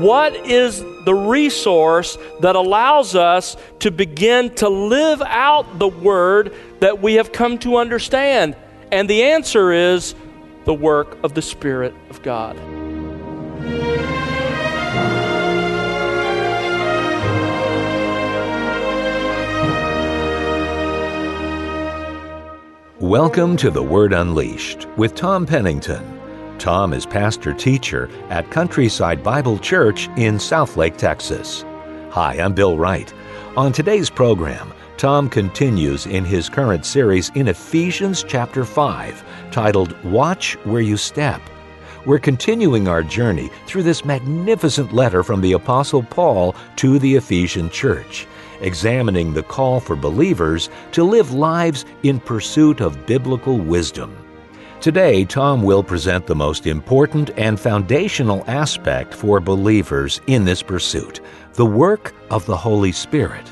What is the resource that allows us to begin to live out the Word that we have come to understand? And the answer is the work of the Spirit of God. Welcome to The Word Unleashed with Tom Pennington. Tom is pastor teacher at Countryside Bible Church in Southlake, Texas. Hi, I'm Bill Wright. On today's program, Tom continues in his current series in Ephesians chapter 5, titled Watch Where You Step. We're continuing our journey through this magnificent letter from the Apostle Paul to the Ephesian church examining the call for believers to live lives in pursuit of biblical wisdom. Today, Tom will present the most important and foundational aspect for believers in this pursuit the work of the Holy Spirit.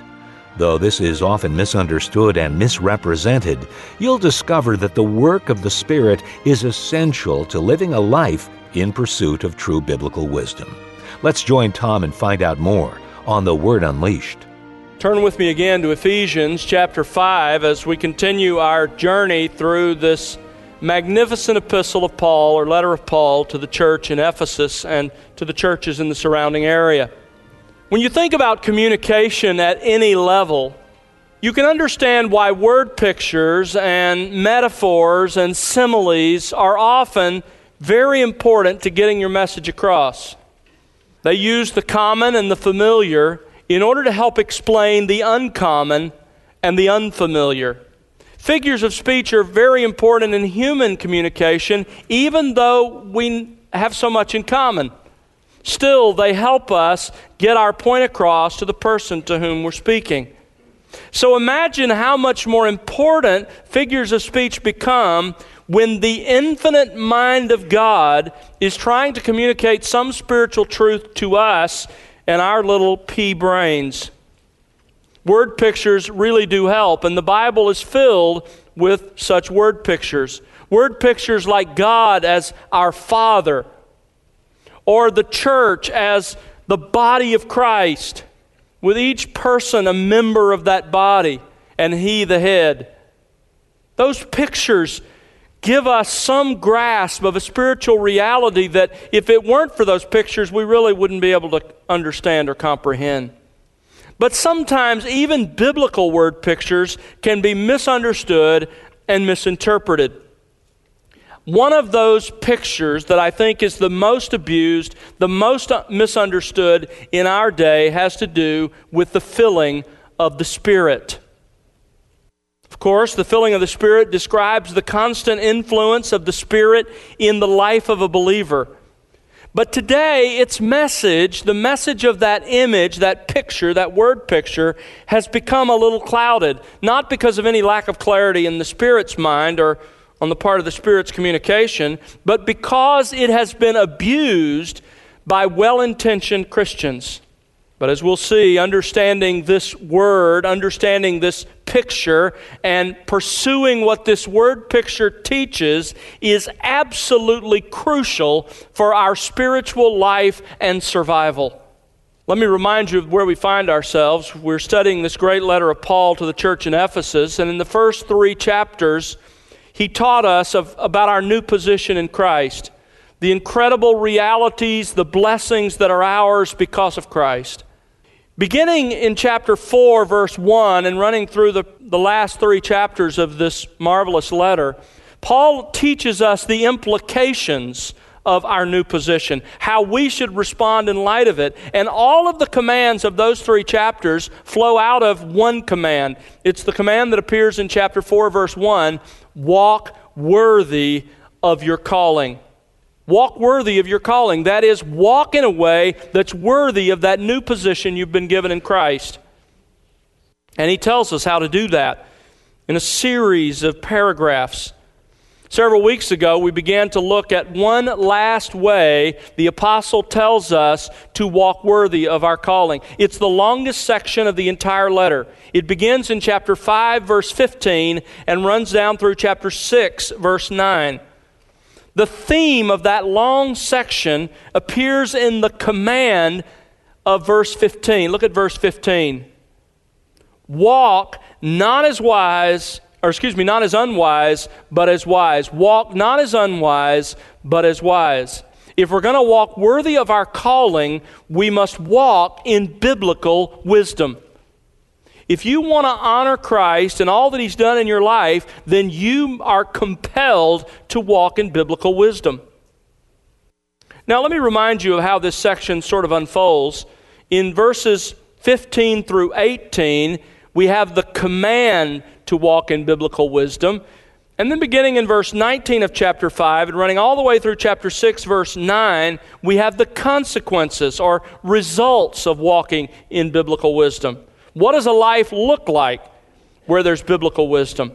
Though this is often misunderstood and misrepresented, you'll discover that the work of the Spirit is essential to living a life in pursuit of true biblical wisdom. Let's join Tom and find out more on The Word Unleashed. Turn with me again to Ephesians chapter 5 as we continue our journey through this magnificent epistle of Paul or letter of Paul to the church in Ephesus and to the churches in the surrounding area. When you think about communication at any level, you can understand why word pictures and metaphors and similes are often very important to getting your message across. They use the common and the familiar in order to help explain the uncommon and the unfamiliar. Figures of speech are very important in human communication, even though we have so much in common. Still, they help us get our point across to the person to whom we're speaking. So imagine how much more important figures of speech become when the infinite mind of God is trying to communicate some spiritual truth to us and our little pea brains. Word pictures really do help, and the Bible is filled with such word pictures. Word pictures like God as our Father, or the church as the body of Christ, with each person a member of that body, and He the head. Those pictures give us some grasp of a spiritual reality that if it weren't for those pictures, we really wouldn't be able to understand or comprehend. But sometimes even biblical word pictures can be misunderstood and misinterpreted. One of those pictures that I think is the most abused, the most misunderstood in our day has to do with the filling of the Spirit. Of course, the filling of the Spirit describes the constant influence of the Spirit in the life of a believer. But today, its message, the message of that image, that picture, that word picture, has become a little clouded. Not because of any lack of clarity in the Spirit's mind or on the part of the Spirit's communication, but because it has been abused by well intentioned Christians. But as we'll see, understanding this word, understanding this picture, and pursuing what this word picture teaches is absolutely crucial for our spiritual life and survival. Let me remind you of where we find ourselves. We're studying this great letter of Paul to the church in Ephesus, and in the first three chapters, he taught us of, about our new position in Christ, the incredible realities, the blessings that are ours because of Christ. Beginning in chapter 4, verse 1, and running through the, the last three chapters of this marvelous letter, Paul teaches us the implications of our new position, how we should respond in light of it. And all of the commands of those three chapters flow out of one command. It's the command that appears in chapter 4, verse 1 walk worthy of your calling. Walk worthy of your calling. That is, walk in a way that's worthy of that new position you've been given in Christ. And he tells us how to do that in a series of paragraphs. Several weeks ago, we began to look at one last way the apostle tells us to walk worthy of our calling. It's the longest section of the entire letter. It begins in chapter 5, verse 15, and runs down through chapter 6, verse 9. The theme of that long section appears in the command of verse 15. Look at verse 15. Walk not as wise, or excuse me, not as unwise, but as wise. Walk not as unwise, but as wise. If we're going to walk worthy of our calling, we must walk in biblical wisdom. If you want to honor Christ and all that He's done in your life, then you are compelled to walk in biblical wisdom. Now, let me remind you of how this section sort of unfolds. In verses 15 through 18, we have the command to walk in biblical wisdom. And then beginning in verse 19 of chapter 5 and running all the way through chapter 6, verse 9, we have the consequences or results of walking in biblical wisdom. What does a life look like where there's biblical wisdom?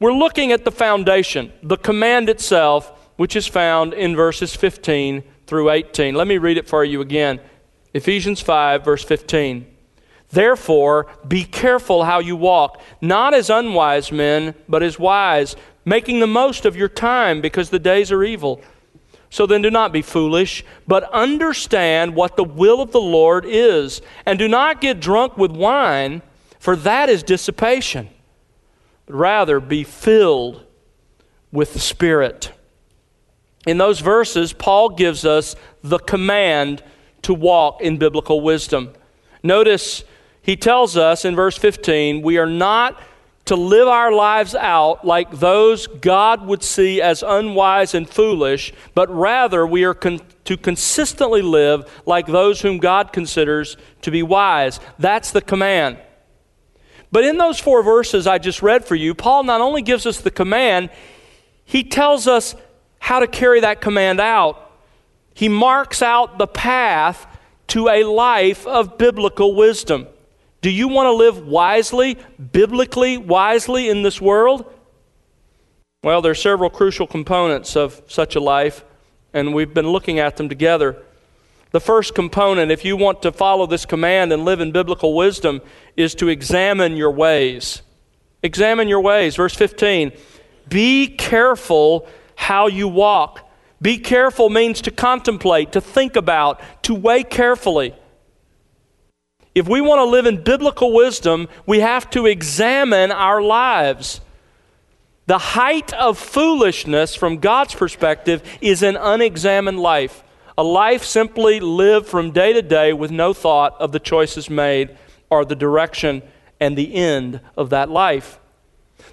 We're looking at the foundation, the command itself, which is found in verses 15 through 18. Let me read it for you again. Ephesians 5, verse 15. Therefore, be careful how you walk, not as unwise men, but as wise, making the most of your time because the days are evil. So then do not be foolish, but understand what the will of the Lord is. And do not get drunk with wine, for that is dissipation. But rather be filled with the Spirit. In those verses, Paul gives us the command to walk in biblical wisdom. Notice he tells us in verse 15, we are not to live our lives out like those God would see as unwise and foolish, but rather we are con- to consistently live like those whom God considers to be wise. That's the command. But in those four verses I just read for you, Paul not only gives us the command, he tells us how to carry that command out. He marks out the path to a life of biblical wisdom. Do you want to live wisely, biblically wisely in this world? Well, there are several crucial components of such a life, and we've been looking at them together. The first component, if you want to follow this command and live in biblical wisdom, is to examine your ways. Examine your ways. Verse 15 Be careful how you walk. Be careful means to contemplate, to think about, to weigh carefully. If we want to live in biblical wisdom, we have to examine our lives. The height of foolishness from God's perspective is an unexamined life. A life simply lived from day to day with no thought of the choices made or the direction and the end of that life.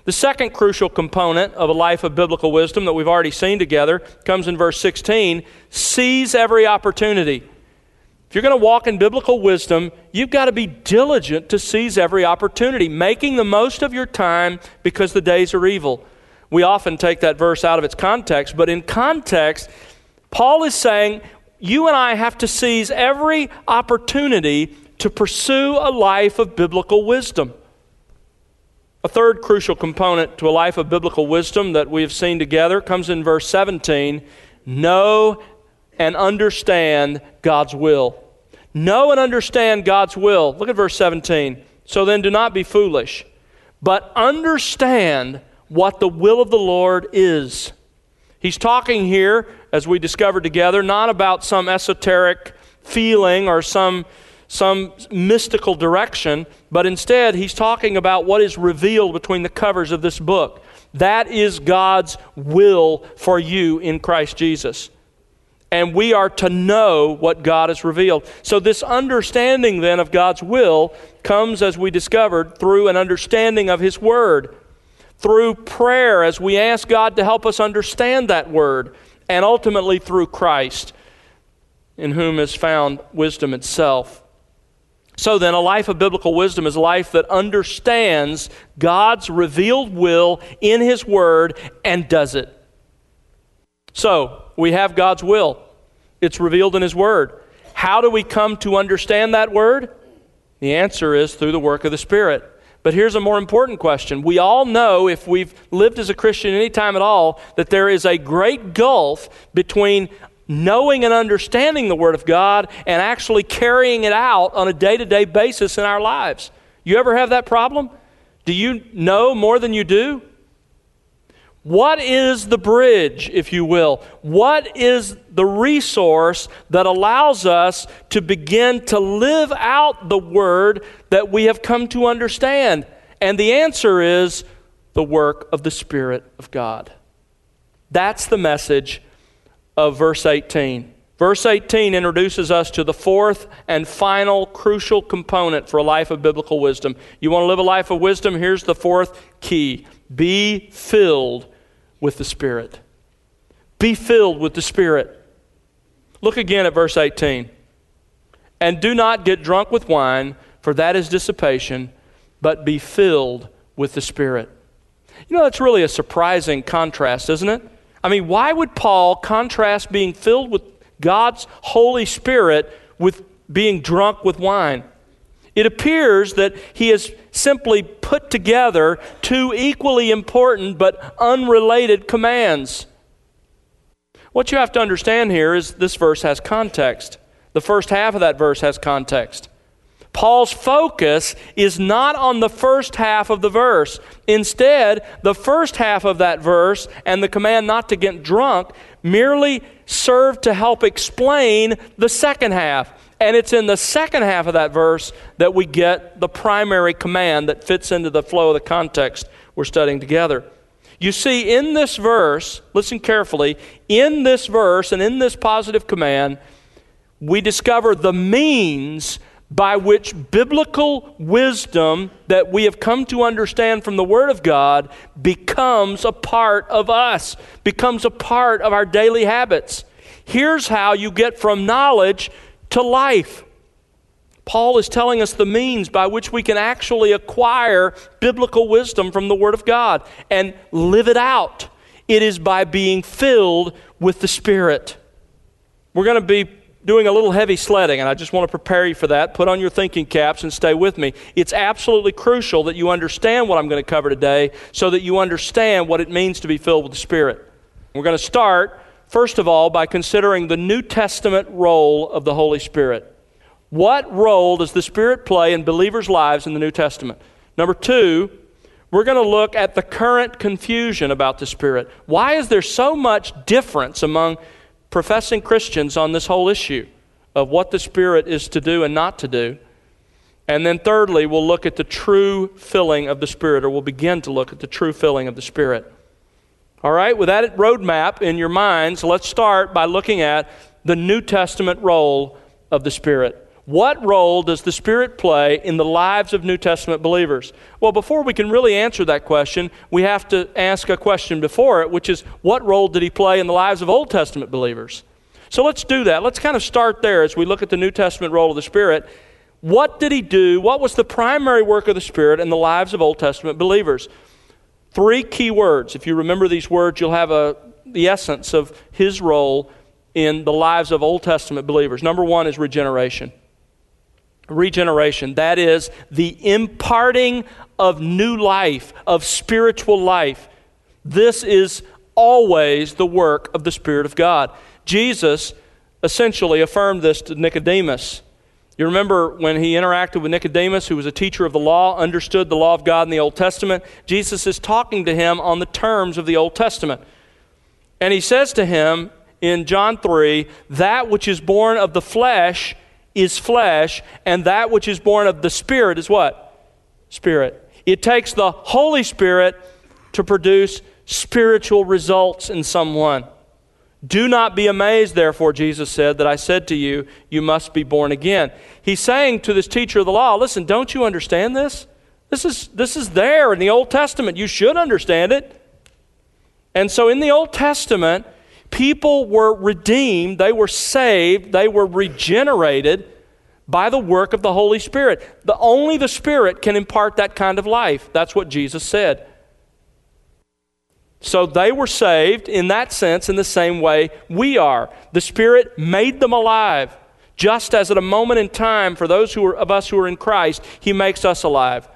The second crucial component of a life of biblical wisdom that we've already seen together comes in verse 16 seize every opportunity. If you're going to walk in biblical wisdom, you've got to be diligent to seize every opportunity, making the most of your time because the days are evil. We often take that verse out of its context, but in context, Paul is saying you and I have to seize every opportunity to pursue a life of biblical wisdom. A third crucial component to a life of biblical wisdom that we have seen together comes in verse 17 know and understand God's will. Know and understand God's will. Look at verse 17. So then do not be foolish, but understand what the will of the Lord is. He's talking here, as we discovered together, not about some esoteric feeling or some, some mystical direction, but instead he's talking about what is revealed between the covers of this book. That is God's will for you in Christ Jesus and we are to know what God has revealed. So, this understanding then of God's will comes, as we discovered, through an understanding of His Word, through prayer as we ask God to help us understand that Word, and ultimately through Christ, in whom is found wisdom itself. So, then, a life of biblical wisdom is a life that understands God's revealed will in His Word and does it. So, we have God's will. It's revealed in His Word. How do we come to understand that Word? The answer is through the work of the Spirit. But here's a more important question. We all know, if we've lived as a Christian any time at all, that there is a great gulf between knowing and understanding the Word of God and actually carrying it out on a day to day basis in our lives. You ever have that problem? Do you know more than you do? What is the bridge, if you will? What is the resource that allows us to begin to live out the word that we have come to understand? And the answer is the work of the Spirit of God. That's the message of verse 18. Verse 18 introduces us to the fourth and final crucial component for a life of biblical wisdom. You want to live a life of wisdom? Here's the fourth key be filled with the Spirit. Be filled with the Spirit. Look again at verse 18. And do not get drunk with wine, for that is dissipation, but be filled with the Spirit. You know, that's really a surprising contrast, isn't it? I mean, why would Paul contrast being filled with God's Holy Spirit with being drunk with wine? It appears that he has simply put together two equally important but unrelated commands. What you have to understand here is this verse has context. The first half of that verse has context. Paul's focus is not on the first half of the verse. Instead, the first half of that verse and the command not to get drunk merely serve to help explain the second half. And it's in the second half of that verse that we get the primary command that fits into the flow of the context we're studying together. You see, in this verse, listen carefully, in this verse and in this positive command, we discover the means by which biblical wisdom that we have come to understand from the Word of God becomes a part of us, becomes a part of our daily habits. Here's how you get from knowledge to life. Paul is telling us the means by which we can actually acquire biblical wisdom from the Word of God and live it out. It is by being filled with the Spirit. We're going to be doing a little heavy sledding, and I just want to prepare you for that. Put on your thinking caps and stay with me. It's absolutely crucial that you understand what I'm going to cover today so that you understand what it means to be filled with the Spirit. We're going to start, first of all, by considering the New Testament role of the Holy Spirit. What role does the Spirit play in believers' lives in the New Testament? Number two, we're going to look at the current confusion about the Spirit. Why is there so much difference among professing Christians on this whole issue of what the Spirit is to do and not to do. And then, thirdly, we'll look at the true filling of the Spirit, or we'll begin to look at the true filling of the Spirit. All right, with that roadmap in your minds, let's start by looking at the New Testament role of the Spirit. What role does the Spirit play in the lives of New Testament believers? Well, before we can really answer that question, we have to ask a question before it, which is what role did He play in the lives of Old Testament believers? So let's do that. Let's kind of start there as we look at the New Testament role of the Spirit. What did He do? What was the primary work of the Spirit in the lives of Old Testament believers? Three key words. If you remember these words, you'll have a, the essence of His role in the lives of Old Testament believers. Number one is regeneration regeneration. That is the imparting of new life, of spiritual life. This is always the work of the Spirit of God. Jesus essentially affirmed this to Nicodemus. You remember when he interacted with Nicodemus, who was a teacher of the law, understood the law of God in the Old Testament? Jesus is talking to him on the terms of the Old Testament. And he says to him in John 3 that which is born of the flesh is flesh, and that which is born of the Spirit is what? Spirit. It takes the Holy Spirit to produce spiritual results in someone. Do not be amazed, therefore, Jesus said, that I said to you, you must be born again. He's saying to this teacher of the law, listen, don't you understand this? This is, this is there in the Old Testament. You should understand it. And so in the Old Testament, people were redeemed, they were saved, they were regenerated by the work of the Holy Spirit. The, only the Spirit can impart that kind of life. That's what Jesus said. So they were saved in that sense, in the same way we are. The Spirit made them alive, just as at a moment in time, for those who are, of us who are in Christ, He makes us alive.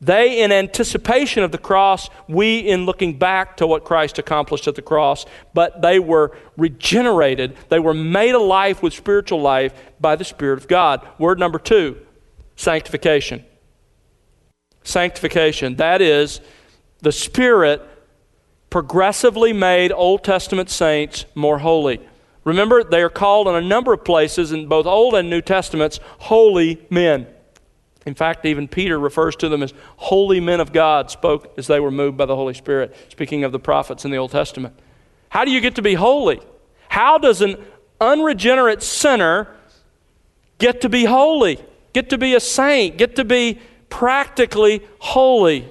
They in anticipation of the cross, we in looking back to what Christ accomplished at the cross, but they were regenerated. They were made alive with spiritual life by the Spirit of God. Word number two sanctification. Sanctification. That is, the Spirit progressively made Old Testament saints more holy. Remember, they are called in a number of places in both Old and New Testaments holy men. In fact, even Peter refers to them as holy men of God, spoke as they were moved by the Holy Spirit, speaking of the prophets in the Old Testament. How do you get to be holy? How does an unregenerate sinner get to be holy, get to be a saint, get to be practically holy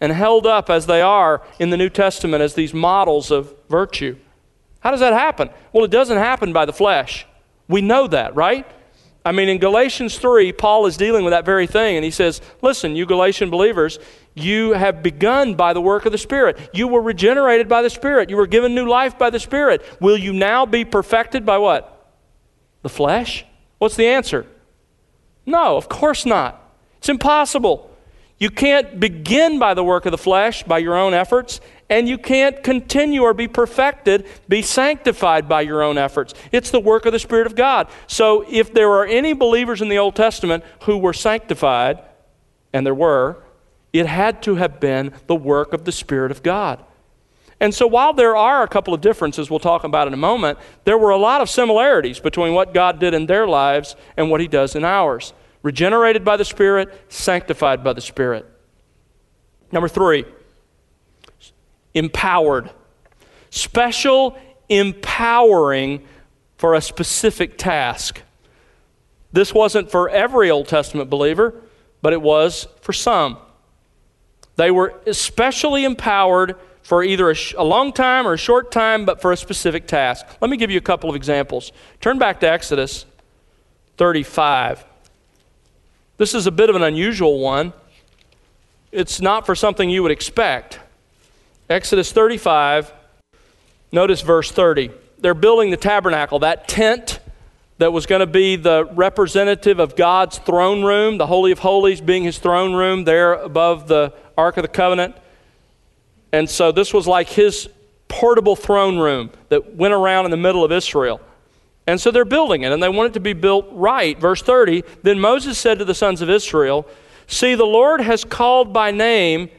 and held up as they are in the New Testament as these models of virtue? How does that happen? Well, it doesn't happen by the flesh. We know that, right? I mean, in Galatians 3, Paul is dealing with that very thing, and he says, Listen, you Galatian believers, you have begun by the work of the Spirit. You were regenerated by the Spirit. You were given new life by the Spirit. Will you now be perfected by what? The flesh? What's the answer? No, of course not. It's impossible. You can't begin by the work of the flesh, by your own efforts, and you can't continue or be perfected, be sanctified by your own efforts. It's the work of the Spirit of God. So if there are any believers in the Old Testament who were sanctified, and there were, it had to have been the work of the Spirit of God. And so, while there are a couple of differences we'll talk about in a moment, there were a lot of similarities between what God did in their lives and what He does in ours. Regenerated by the Spirit, sanctified by the Spirit. Number three, empowered. Special empowering for a specific task. This wasn't for every Old Testament believer, but it was for some. They were especially empowered for either a, sh- a, long time or a short time, but for a specific task. Let me give you a couple of examples. Turn back to Exodus 35. This is a bit of an unusual one. It's not for something you would expect. Exodus 35, notice verse 30. They're building the tabernacle, that tent that was going to be the representative of God's throne room, the Holy of Holies being his throne room there above the Ark of the Covenant. And so this was like his portable throne room that went around in the middle of Israel. And so they're building it, and they want it to be built right. Verse 30 Then Moses said to the sons of Israel, See, the Lord has called by name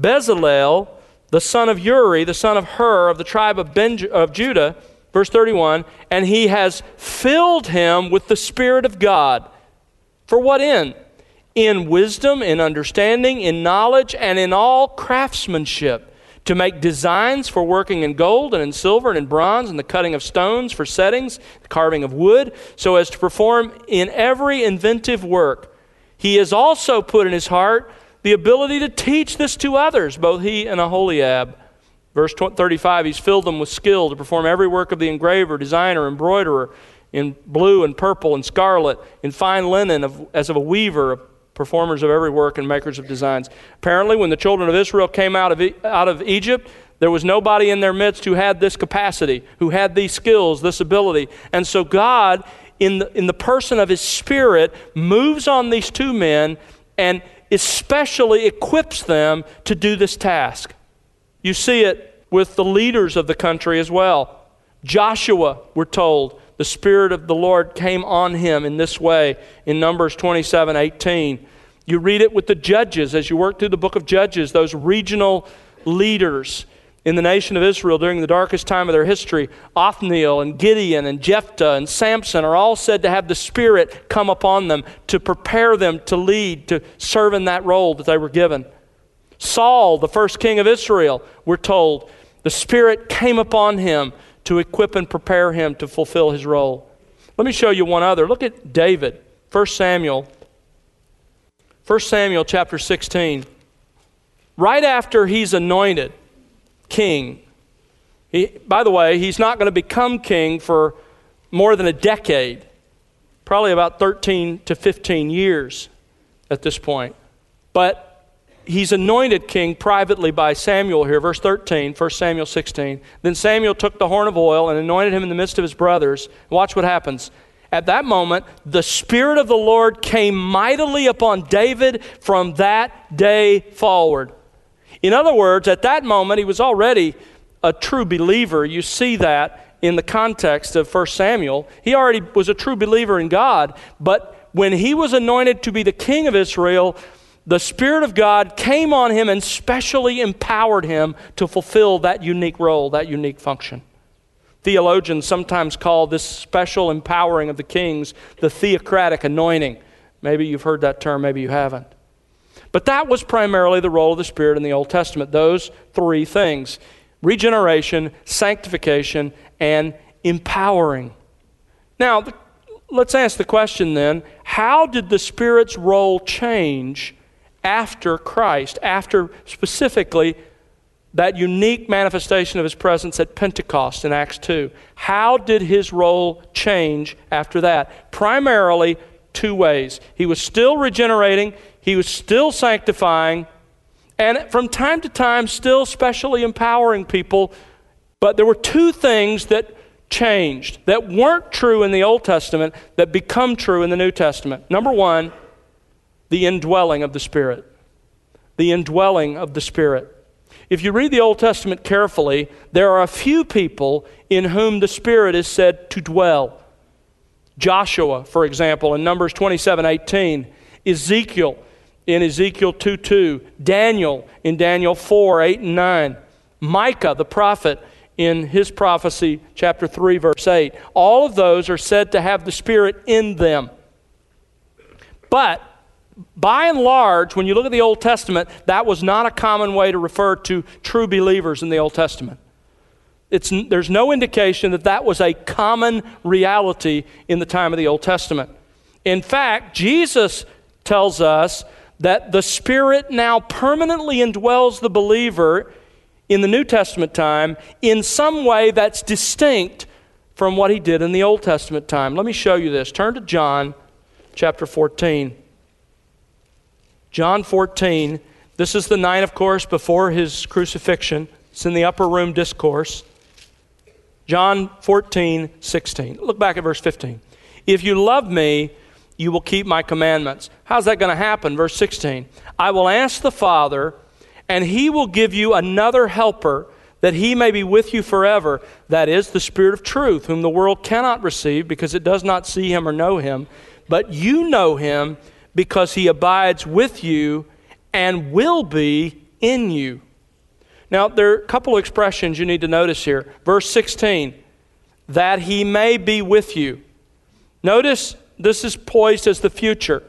Bezalel the son of Uri, the son of Hur, of the tribe of, Benj- of Judah, verse 31, and he has filled him with the Spirit of God. For what end? In wisdom, in understanding, in knowledge, and in all craftsmanship, to make designs for working in gold and in silver and in bronze, and the cutting of stones for settings, the carving of wood, so as to perform in every inventive work. He has also put in his heart the ability to teach this to others, both he and Aholiab. Verse 35, he's filled them with skill to perform every work of the engraver, designer, embroiderer in blue and purple and scarlet, in fine linen, of, as of a weaver, performers of every work and makers of designs. Apparently, when the children of Israel came out of, out of Egypt, there was nobody in their midst who had this capacity, who had these skills, this ability. And so God, in the, in the person of his spirit, moves on these two men and especially equips them to do this task. You see it with the leaders of the country as well. Joshua, we're told, the Spirit of the Lord came on him in this way in Numbers 27 18. You read it with the judges as you work through the book of Judges, those regional leaders in the nation of Israel during the darkest time of their history, Othniel and Gideon and Jephthah and Samson are all said to have the Spirit come upon them to prepare them to lead, to serve in that role that they were given. Saul, the first king of Israel, we're told, the Spirit came upon him to equip and prepare him to fulfill his role. Let me show you one other. Look at David, 1 Samuel. 1 Samuel chapter 16. Right after he's anointed, king. He, by the way, he's not going to become king for more than a decade, probably about 13 to 15 years at this point. But he's anointed king privately by Samuel here, verse 13, 1 Samuel 16. Then Samuel took the horn of oil and anointed him in the midst of his brothers. Watch what happens. At that moment, the Spirit of the Lord came mightily upon David from that day forward. In other words, at that moment, he was already a true believer. You see that in the context of 1 Samuel. He already was a true believer in God, but when he was anointed to be the king of Israel, the Spirit of God came on him and specially empowered him to fulfill that unique role, that unique function. Theologians sometimes call this special empowering of the kings the theocratic anointing. Maybe you've heard that term, maybe you haven't. But that was primarily the role of the Spirit in the Old Testament those three things regeneration, sanctification, and empowering. Now, let's ask the question then how did the Spirit's role change after Christ, after specifically that unique manifestation of his presence at Pentecost in Acts 2? How did his role change after that? Primarily, two ways. He was still regenerating, he was still sanctifying, and from time to time, still specially empowering people. But there were two things that changed that weren't true in the Old Testament that become true in the New Testament. Number one, the indwelling of the Spirit. The indwelling of the Spirit. If you read the Old Testament carefully, there are a few people in whom the Spirit is said to dwell. Joshua, for example, in Numbers 27 18, Ezekiel in Ezekiel 2 2, Daniel in Daniel 4 8 and 9, Micah the prophet in his prophecy, chapter 3, verse 8. All of those are said to have the Spirit in them. But by and large, when you look at the Old Testament, that was not a common way to refer to true believers in the Old Testament. It's, there's no indication that that was a common reality in the time of the Old Testament. In fact, Jesus tells us that the Spirit now permanently indwells the believer in the New Testament time in some way that's distinct from what he did in the Old Testament time. Let me show you this. Turn to John chapter 14. John 14. This is the night, of course, before his crucifixion. It's in the upper room discourse. John 14, 16. Look back at verse 15. If you love me, you will keep my commandments. How's that going to happen? Verse 16. I will ask the Father and he will give you another helper that he may be with you forever. That is the Spirit of truth, whom the world cannot receive because it does not see him or know him. But you know him because he abides with you and will be in you. Now, there are a couple of expressions you need to notice here. Verse 16, that he may be with you. Notice this is poised as the future.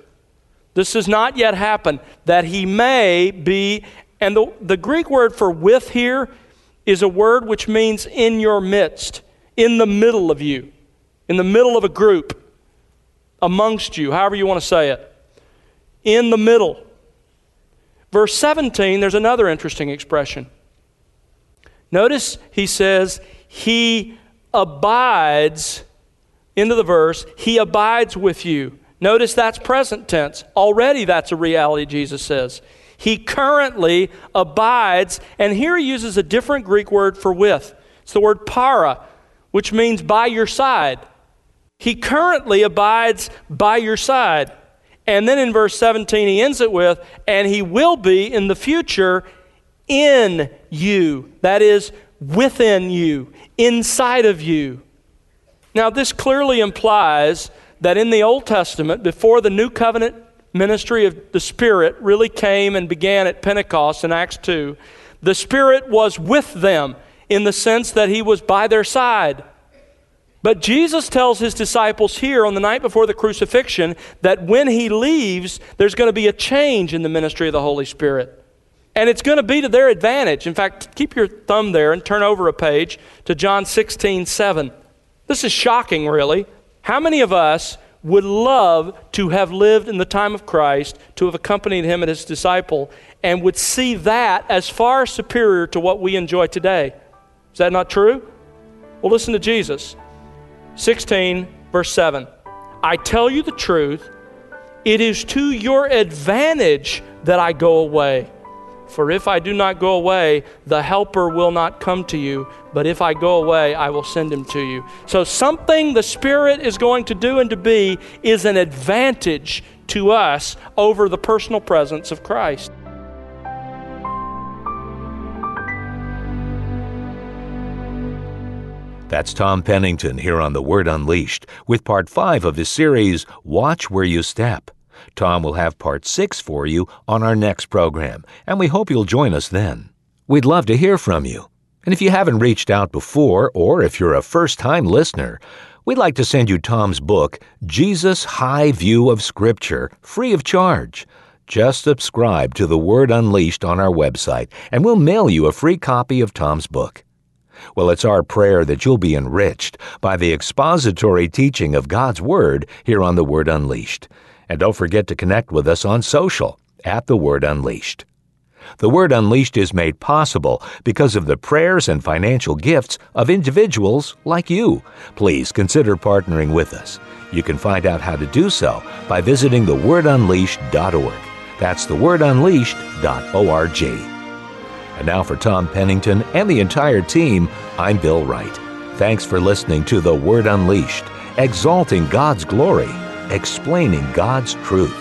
This has not yet happened. That he may be and the, the Greek word for with here is a word which means in your midst, in the middle of you, in the middle of a group, amongst you, however you want to say it. In the middle. Verse 17, there's another interesting expression. Notice he says, He abides, into the verse, He abides with you. Notice that's present tense. Already that's a reality, Jesus says. He currently abides, and here he uses a different Greek word for with. It's the word para, which means by your side. He currently abides by your side. And then in verse 17, he ends it with, and he will be in the future in you. That is, within you, inside of you. Now, this clearly implies that in the Old Testament, before the new covenant ministry of the Spirit really came and began at Pentecost in Acts 2, the Spirit was with them in the sense that He was by their side. But Jesus tells His disciples here on the night before the crucifixion that when He leaves, there's going to be a change in the ministry of the Holy Spirit. And it's going to be to their advantage. In fact, keep your thumb there and turn over a page to John 16, 7. This is shocking, really. How many of us would love to have lived in the time of Christ, to have accompanied him and his disciple, and would see that as far superior to what we enjoy today. Is that not true? Well, listen to Jesus. 16, verse 7. I tell you the truth, it is to your advantage that I go away. For if I do not go away, the Helper will not come to you. But if I go away, I will send him to you. So, something the Spirit is going to do and to be is an advantage to us over the personal presence of Christ. That's Tom Pennington here on The Word Unleashed with part five of his series, Watch Where You Step. Tom will have part six for you on our next program, and we hope you'll join us then. We'd love to hear from you. And if you haven't reached out before, or if you're a first time listener, we'd like to send you Tom's book, Jesus High View of Scripture, free of charge. Just subscribe to The Word Unleashed on our website, and we'll mail you a free copy of Tom's book. Well, it's our prayer that you'll be enriched by the expository teaching of God's Word here on The Word Unleashed. And don't forget to connect with us on social at The Word Unleashed. The Word Unleashed is made possible because of the prayers and financial gifts of individuals like you. Please consider partnering with us. You can find out how to do so by visiting thewordunleashed.org. That's thewordunleashed.org. And now for Tom Pennington and the entire team, I'm Bill Wright. Thanks for listening to The Word Unleashed, exalting God's glory, explaining God's truth.